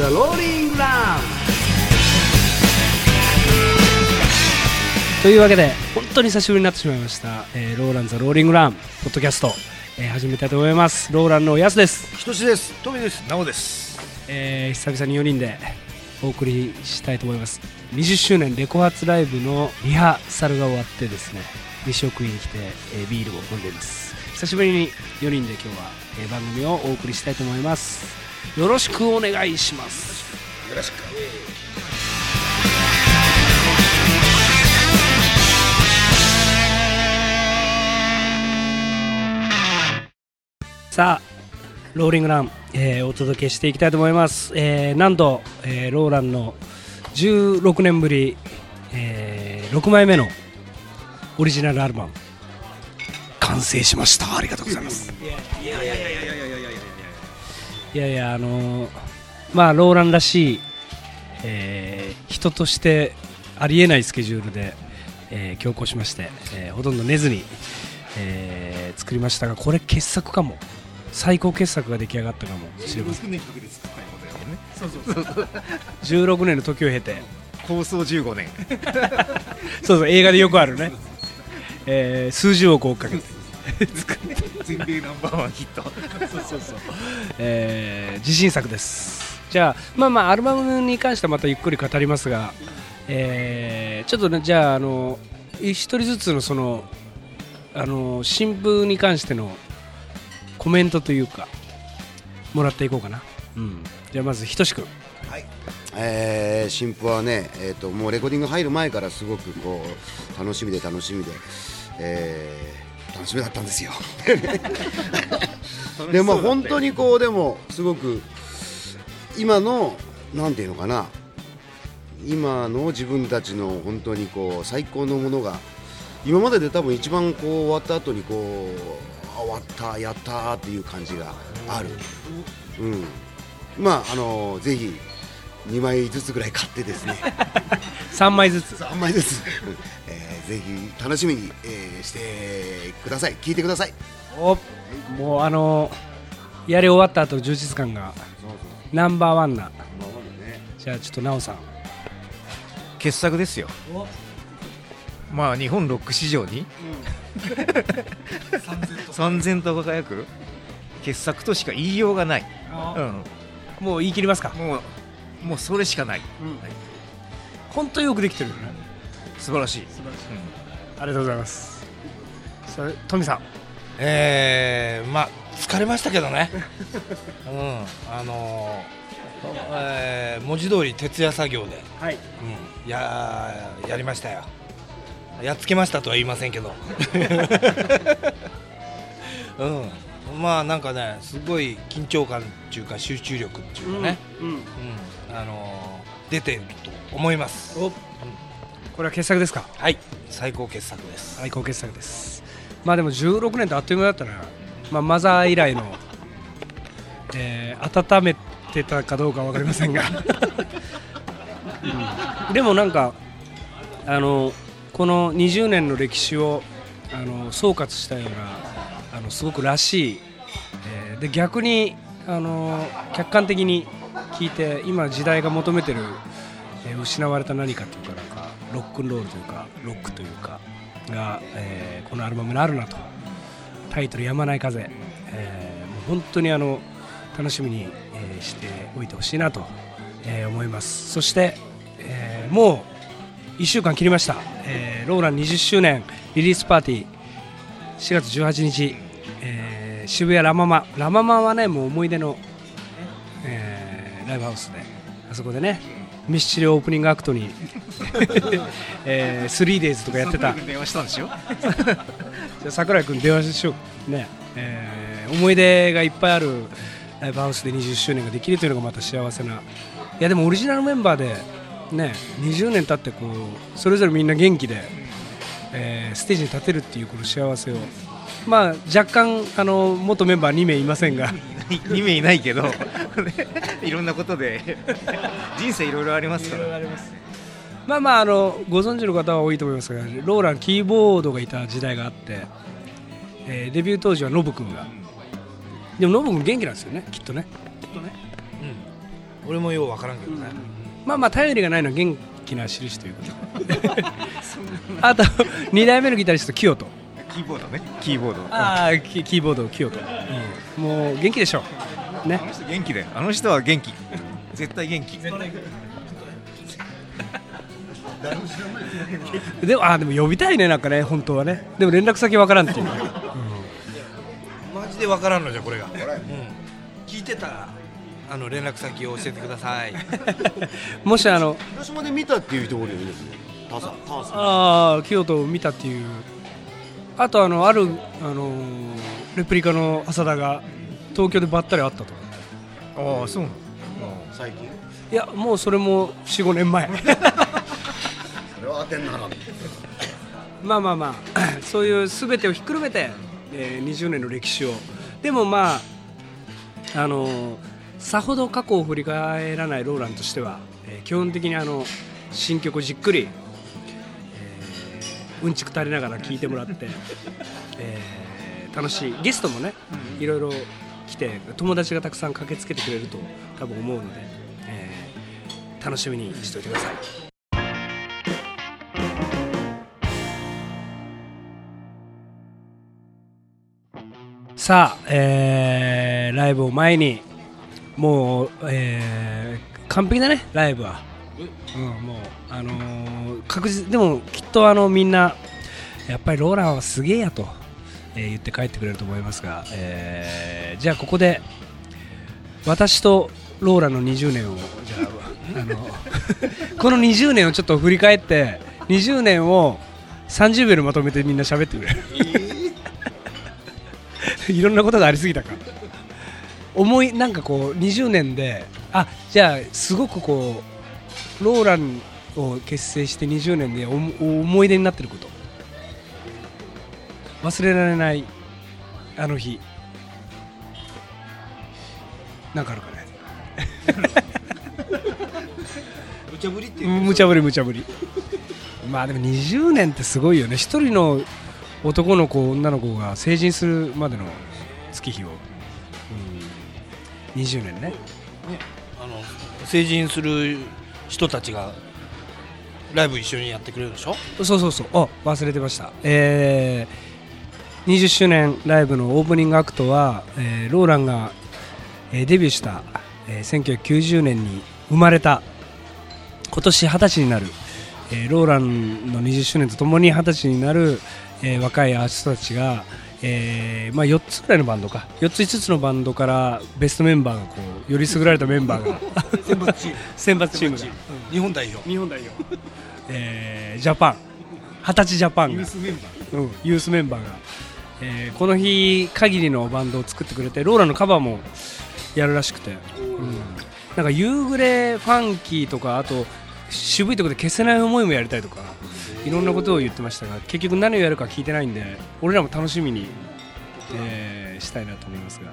The Rolling Run というわけで本当に久しぶりになってしまいました、えーローランザローリングランポッドキャスト、えー始めたいと思います。ローランのやすです、ひとしです。トミです。なおです。えー久々に4人でお送りしたいと思います。20周年レコ発ライブのリハーサルが終わってですね飯を食いに来て、えービールを飲んでいます。久しぶりに4人で今日は、えー番組をお送りしたいと思いますよろしくお願いします。よろしく。さあローリングラン、えーお届けしていきたいと思います、えーなんと、えーローランの16年ぶり、え6枚目のオリジナルアルバム完成しました。ありがとうございます。いやいやいやいやいやいやあのーまあローランらしい、えー人としてありえないスケジュールで、えー強行しまして、えーほとんど寝ずに、えー作りましたがこれ傑作かも最高傑作が出来上がったかもしれません16年かけて作ったことやもんね。そうそうそう。16年の時を経て構想15年。そうそう映画でよくあるね、えー数十億追っかけて 全米ナンバーワンヒット。そうそうそう、えー自信作です。じゃあまあまあアルバムに関してはまたゆっくり語りますが、えーちょっとねじゃああの一人ずつのそのあの新風に関してのコメントというかもらっていこうかな、うん、じゃあまずひとし君。はい、えー新婦はね、えー、ともうレコーディング入る前からすごくこう楽しみで楽しみで、えー楽しみだったんですよ。でも本当にこうでもすごく今のなんていうのかな今の自分たちの本当にこう最高のものが今までで多分一番こう終わった後にこうあ終わったやったーっていう感じがある。うん、まああのぜひ2枚ずつぐらい買ってですね。3枚ずつ。3枚ずつ、えーぜひ楽しみに、えーしてください。聞いてください。おもうあのやり終わった後の充実感がナンバーワンな。じゃあちょっと奈緒さん。傑作ですよ。まあ日本ロック史上に？三千と輝く傑作としか言いようがない。うん。もう言い切りますか？もうもうそれしかない。本当よくできてるよね。素晴らしい。ありがとうございます。それトミさん。えー、まあ疲れましたけどね、うん、あのーえー文字通り徹夜作業で、はい。うん、ややりましたよ。やっつけましたとは言いませんけど、うん、まあなんかねすごい緊張感っていうか集中力っていうかね、うん、うん。あのー出てると思います。お。これは傑作ですか？はい。最高傑作です。最高傑作です。まあでも16年ってあっという間だったな、まあ、マザー以来の、えー温めてたかどうかわかりませんが、うん。でもなんかあのこの20年の歴史をあの総括したようなあすごくらしい、えーで逆にあの客観的に聞いて今時代が求めてる、えー失われた何かというかなんかロックンロールというかロックというかが、えーこのアルバムにあるなと。タイトル「やまない風」えーもう本当にあの楽しみに、えーしておいてほしいなと、えー思います。そして、えーもう1週間切りました、えーローラン20周年リリースパーティー。4月18日、えー渋谷ラママ。ラママはねもう思い出の、えーライブハウスで。あそこでねミスチルオープニングアクトに、えー、3days とかやってた。電話したんでしょ？じゃあ桜井君電話しよう。ね、えー思い出がいっぱいあるライブハウスで20周年ができるというのがまた幸せな。いやでもオリジナルメンバーでね20年経ってこうそれぞれみんな元気で、えーステージに立てるっていうこの幸せをまあ若干あの元メンバー2名いませんが。2名いないけど、ね いろんなことで。人生いろいろありますから。まあまああのご存知の方は多いと思いますがローランキーボードがいた時代があって、えーデビュー当時はノブ君が。でもノブ君元気なんですよねきっとね。きっとね、俺もようわからんけどね、まあまあ頼りがないのは元気な印ということで。あと2代目のギタリスト清人キーボードね。キーボード。ああキキーボード清人、うん。もう元気でしょう。ね。あの人元気だよ。あの人は元気。絶対元気。でもあーでも呼びたいねなんかね本当はね。でも連絡先わからんっていう。マジでわからんのじゃこれが、うん、聞いてたらあの連絡先を教えてください。もしあの広島で見たっていう人おるよね。タさんタさんああ清人を見たっていうあとあのあるあのーレプリカの浅田が東京でばったり会ったと。ああそうなの。最近？いやもうそれも45年前。それは当てんなら。んまあまあまあ そういう全てをひっくるめて、えー20年の歴史を。でもまああのーさほど過去を振り返らないローランとしては、えー基本的にあの新曲をじっくり、えーうんちく垂れながら聴いてもらって、えー楽しいゲストもねいろいろ来て友達がたくさん駆けつけてくれると多分思うので、えー楽しみにしておいてください。さあ、えーライブを前にもう、えー完璧だねライブは、うん、もうあのー確実でもきっとあのみんなやっぱりローランはすげえやと、えー言って帰ってくれると思いますが、えーじゃあここで私とローラの20年をじゃああの この20年をちょっと振り返って20年を30秒でまとめてみんな喋ってくれ。るい。ろんなことがありすぎたか。思いなんかこう20年であじゃあすごくこうローランを結成して20年で思い出になってること。忘れられないあの日。なんかあるかね。無茶ぶりって無茶ぶり無茶ぶり。まあでも20年ってすごいよね。一人の男の子女の子が成人するまでの月日を、うん、20年ねあの成人する人たちがライブ一緒にやってくれるでしょ？そうそうそう。あ忘れてました。えー、20周年ライブのオープニングアクトは、えーローランが、えーデビューした、えー1990年に生まれた今年20歳になる、えーローランの20周年とともに20歳になる、えー若いアーティストたちが、えーまあ、4つぐらいのバンドか。4つ5つのバンドからベストメンバーがこうより優れたメンバーが。選抜チーム。選抜チームが。日本代表。日本代表、えージャパン。二十歳ジャパンが。ユースメンバー。うん、ユースメンバーが、えーこの日限りのバンドを作ってくれてローラのカバーもやるらしくて、うん、なんか夕暮れファンキーとかあと渋いところで消せない思いもやりたいとかいろんなことを言ってましたが結局何をやるか聞いてないんで俺らも楽しみに、えーしたいなと思いますが、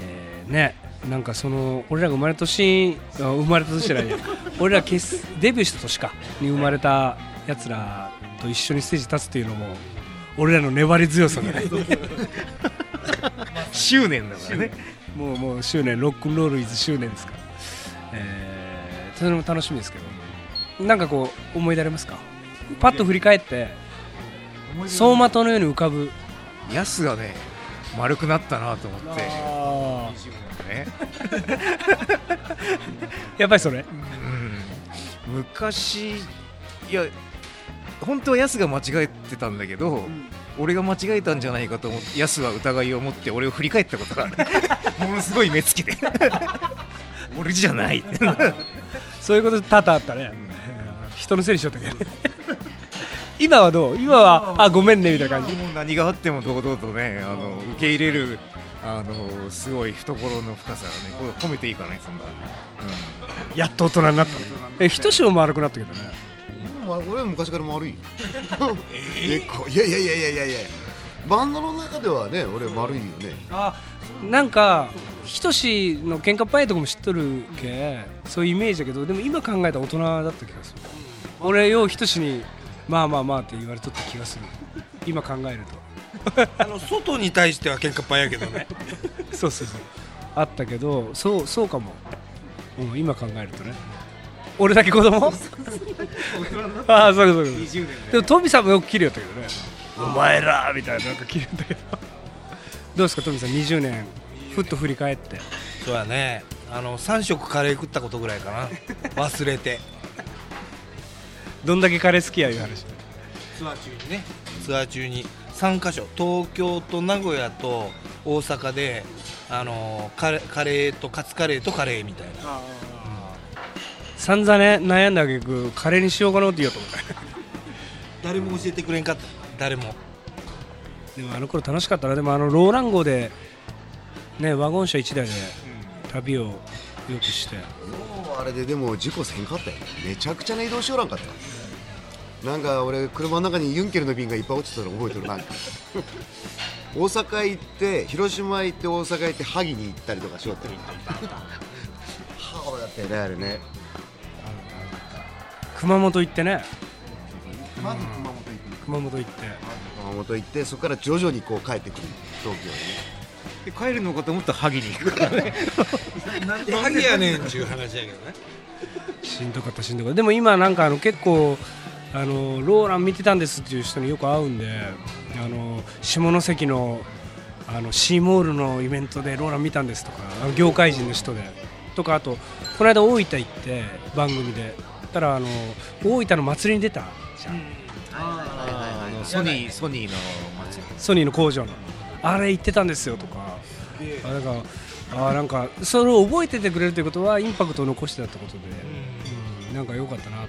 えーねなんかその俺らが生まれた年あ生まれた年じゃないや。俺ら結デビューした年かに生まれたやつらと一緒にステージ立つっていうのも俺らの粘り強さがね。執念だからね。もうもう執念。ロックンロールイズ執念ですから、えーそれも楽しみですけど。なんかこう思い出ありますか？パッと振り返って走馬灯のように浮かぶ。ヤスがね丸くなったなと思って。ね。やっぱりそれ？うん。昔いや本当はヤスが間違えてたんだけど、俺が間違えたんじゃないかと思ってヤスは疑いを持って俺を振り返ったことがある。ものすごい目つきで。俺じゃない。そういうこと多々あったね、人のせいにしよったけ今はどう？今はあごめんねみたいな感じ。もう何があっても堂々とねあの受け入れるあのすごい懐の深さがねこれ褒めていいかねそんな、やっと大人になった。えひとしも丸くなったけどね。まあ俺は昔から丸いよ。えこいやいやいやいやいやいや。バンドの中ではね俺丸いよね。あなんかひとしの喧嘩っ早いとこも知っとるけそういうイメージだけどでも今考えたら大人だった気がする。俺ようひとしにまあまあまあって言われとった気がする。今考えるあの外に対しては喧嘩っ早いけどね。と そうそうそう。あったけどそうそうかも。うん、今考えるとね。俺だけ子供？ああそうかそうか。20年でもトミさんもよく切るよったけどね。お前らみたいななんか切るんだけど。どうですかトミさん？20年。ふっと振り返って。そうやね。あの3食カレー食ったことぐらいかな。忘れてどんだけカレー好きやいう話。ツアー中にね。ツアー中に。3カ所。東京と名古屋と大阪であのカレカレーとカツカレーとカレーみたいな。散々ね悩んだ挙句カレーにしようかなって言おうと思った。誰も教えてくれんかった。誰も。でもあの頃楽しかったな。でもあのローラン号でねワゴン車1台で旅をよくしてあれででも事故せんかったよ。めちゃくちゃな移動しよらんかったなんか俺車の中にユンケルの瓶がいっぱい落ちてたの覚えてるなんか。大阪行って広島行って大阪行って萩に行ったりとかしよってる。はあだったよねあれね。熊本行ってね。まず熊本行って熊本行って。熊本行ってそこから徐々にこう帰ってくる。東京にねで帰るのかと思ったら萩に行く。からねなん。でハゲやねんっていう話やけどね。しんどかったしんどかった。でも今なんかあの結構あのローラン見てたんですっていう人によく会うんであの下関のあのシーモールのイベントでローラン見たんですとかあの業界人の人で。とかあとこの間大分行って番組で。たらあの大分の祭りに出たじゃん。あのソニーソニーの祭り。ソニーの工場の。あれ行ってたんですよとかあなんかあなんかそれを覚えててくれるということはインパクトを残してたってことで、うん。なんか良かったなと思っ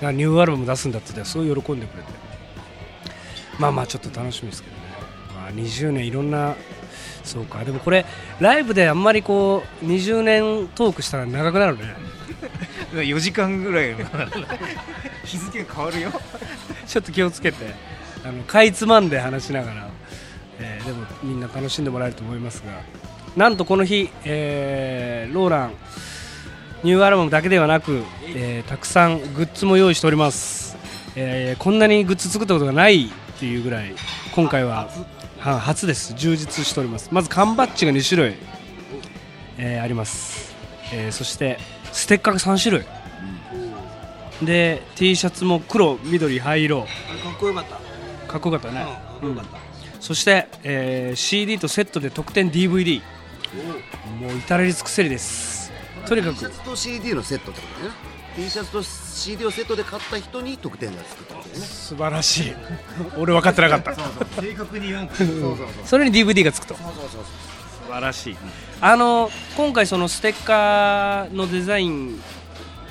て、ニューアルバム出すんだって言ったらすごい喜んでくれて。まあまあちょっと楽しみですけどね、まあ、20年いろんなそうか。でもこれライブであんまりこう20年トークしたら長くなるね。4時間ぐらい。の 日付が変わるよ。ちょっと気をつけて。あのかいつまんで話しながら、えーでもみんな楽しんでもらえると思いますがなんとこの日、えーローランニューアルバムだけではなく、えーたくさんグッズも用意しております、えーこんなにグッズ作ったことがないっていうぐらい今回はは初です。充実しております。まず缶バッジが2種類、えーあります、えーそしてステッカーが3種類。で T シャツも黒緑灰色。かっこよかった。かっこよかったね、うんかっこよかったそして、えー CD とセットで特典 DVD もう至れり尽くせりです。とにか T シャくツと CD のセットってことね。T シャツと CD をセットで買った人に特典がつくってことね。素晴らしい。俺分かってなかった。正確に言わんとそれに DVD がつくと。そうそうそう素晴らしい。あの今回そのステッカーのデザイン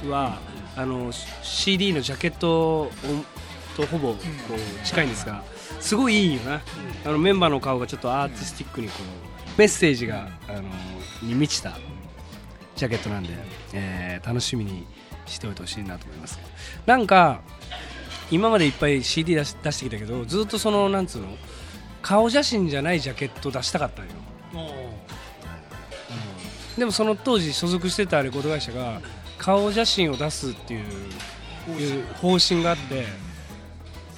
はあの CD のジャケットとほぼこう近いんですがすごいいいよな。あのメンバーの顔がちょっとアーティスティックにこうメッセージがあのに満ちたジャケットなんで、えー楽しみにしておいてほしいなと思います。なんか今までいっぱい CD 出し出してきたけどずっとそのなんつうの顔写真じゃないジャケット出したかったんよ。でもその当時所属してたレコード会社が顔写真を出すっていういう方針があって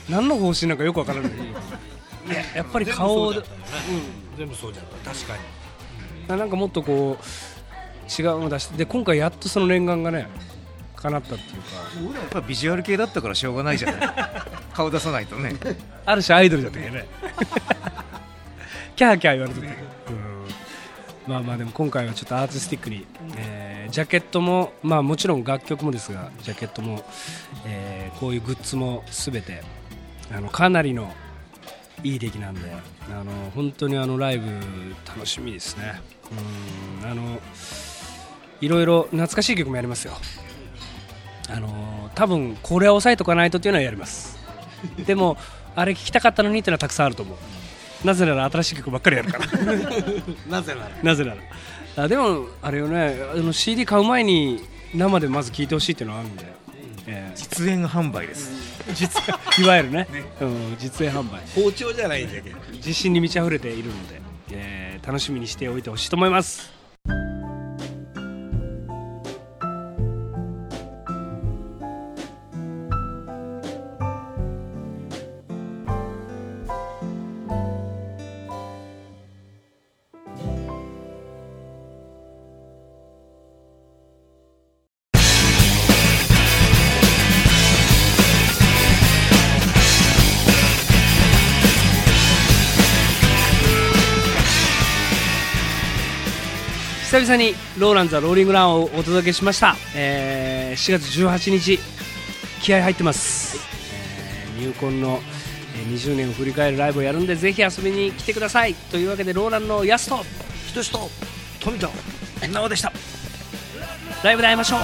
何の方針なんかよくわからない。いややっぱり顔を全部そうじゃったよね全部そうじゃった確かに。なんかもっとこう違うの出してで今回やっとその念願がね叶ったっていうか。俺らやっぱビジュアル系だったからしょうがないじゃない 顔出さないとね。ある種アイドルだったけどね。キャーキャー言われてたけど、うん、まあまあでも今回はちょっとアーティスティックに、えージャケットもまあもちろん楽曲もですがジャケットも、えーこういうグッズもすべてあのかなりのいい出来なんであの本当にあのライブ楽しみですね。うんあのいろいろ懐かしい曲もやりますよ。あの多分これは押さえとかないとっていうのはやります。でもあれ聞きたかったのにっていうのはたくさんあると思う。なぜなら新しい曲ばっかりやるから。なぜなら。なぜなら。あでもあれよねあの CD 買う前に生でまず聴いてほしいっていうのはあるんで、え実演販売です。ー実 いわゆるね。うん、実演販売。包丁じゃないんだけど。自信に満ち溢れているので、えー楽しみにしておいてほしいと思います久々にローランザローリングランをお届けしました、えー4月18日気合入ってます、えー入魂のえー20年を振り返るライブをやるんでぜひ遊びに来てください。というわけでローランのヤスとひとしと富田生でした。ライブで会いましょう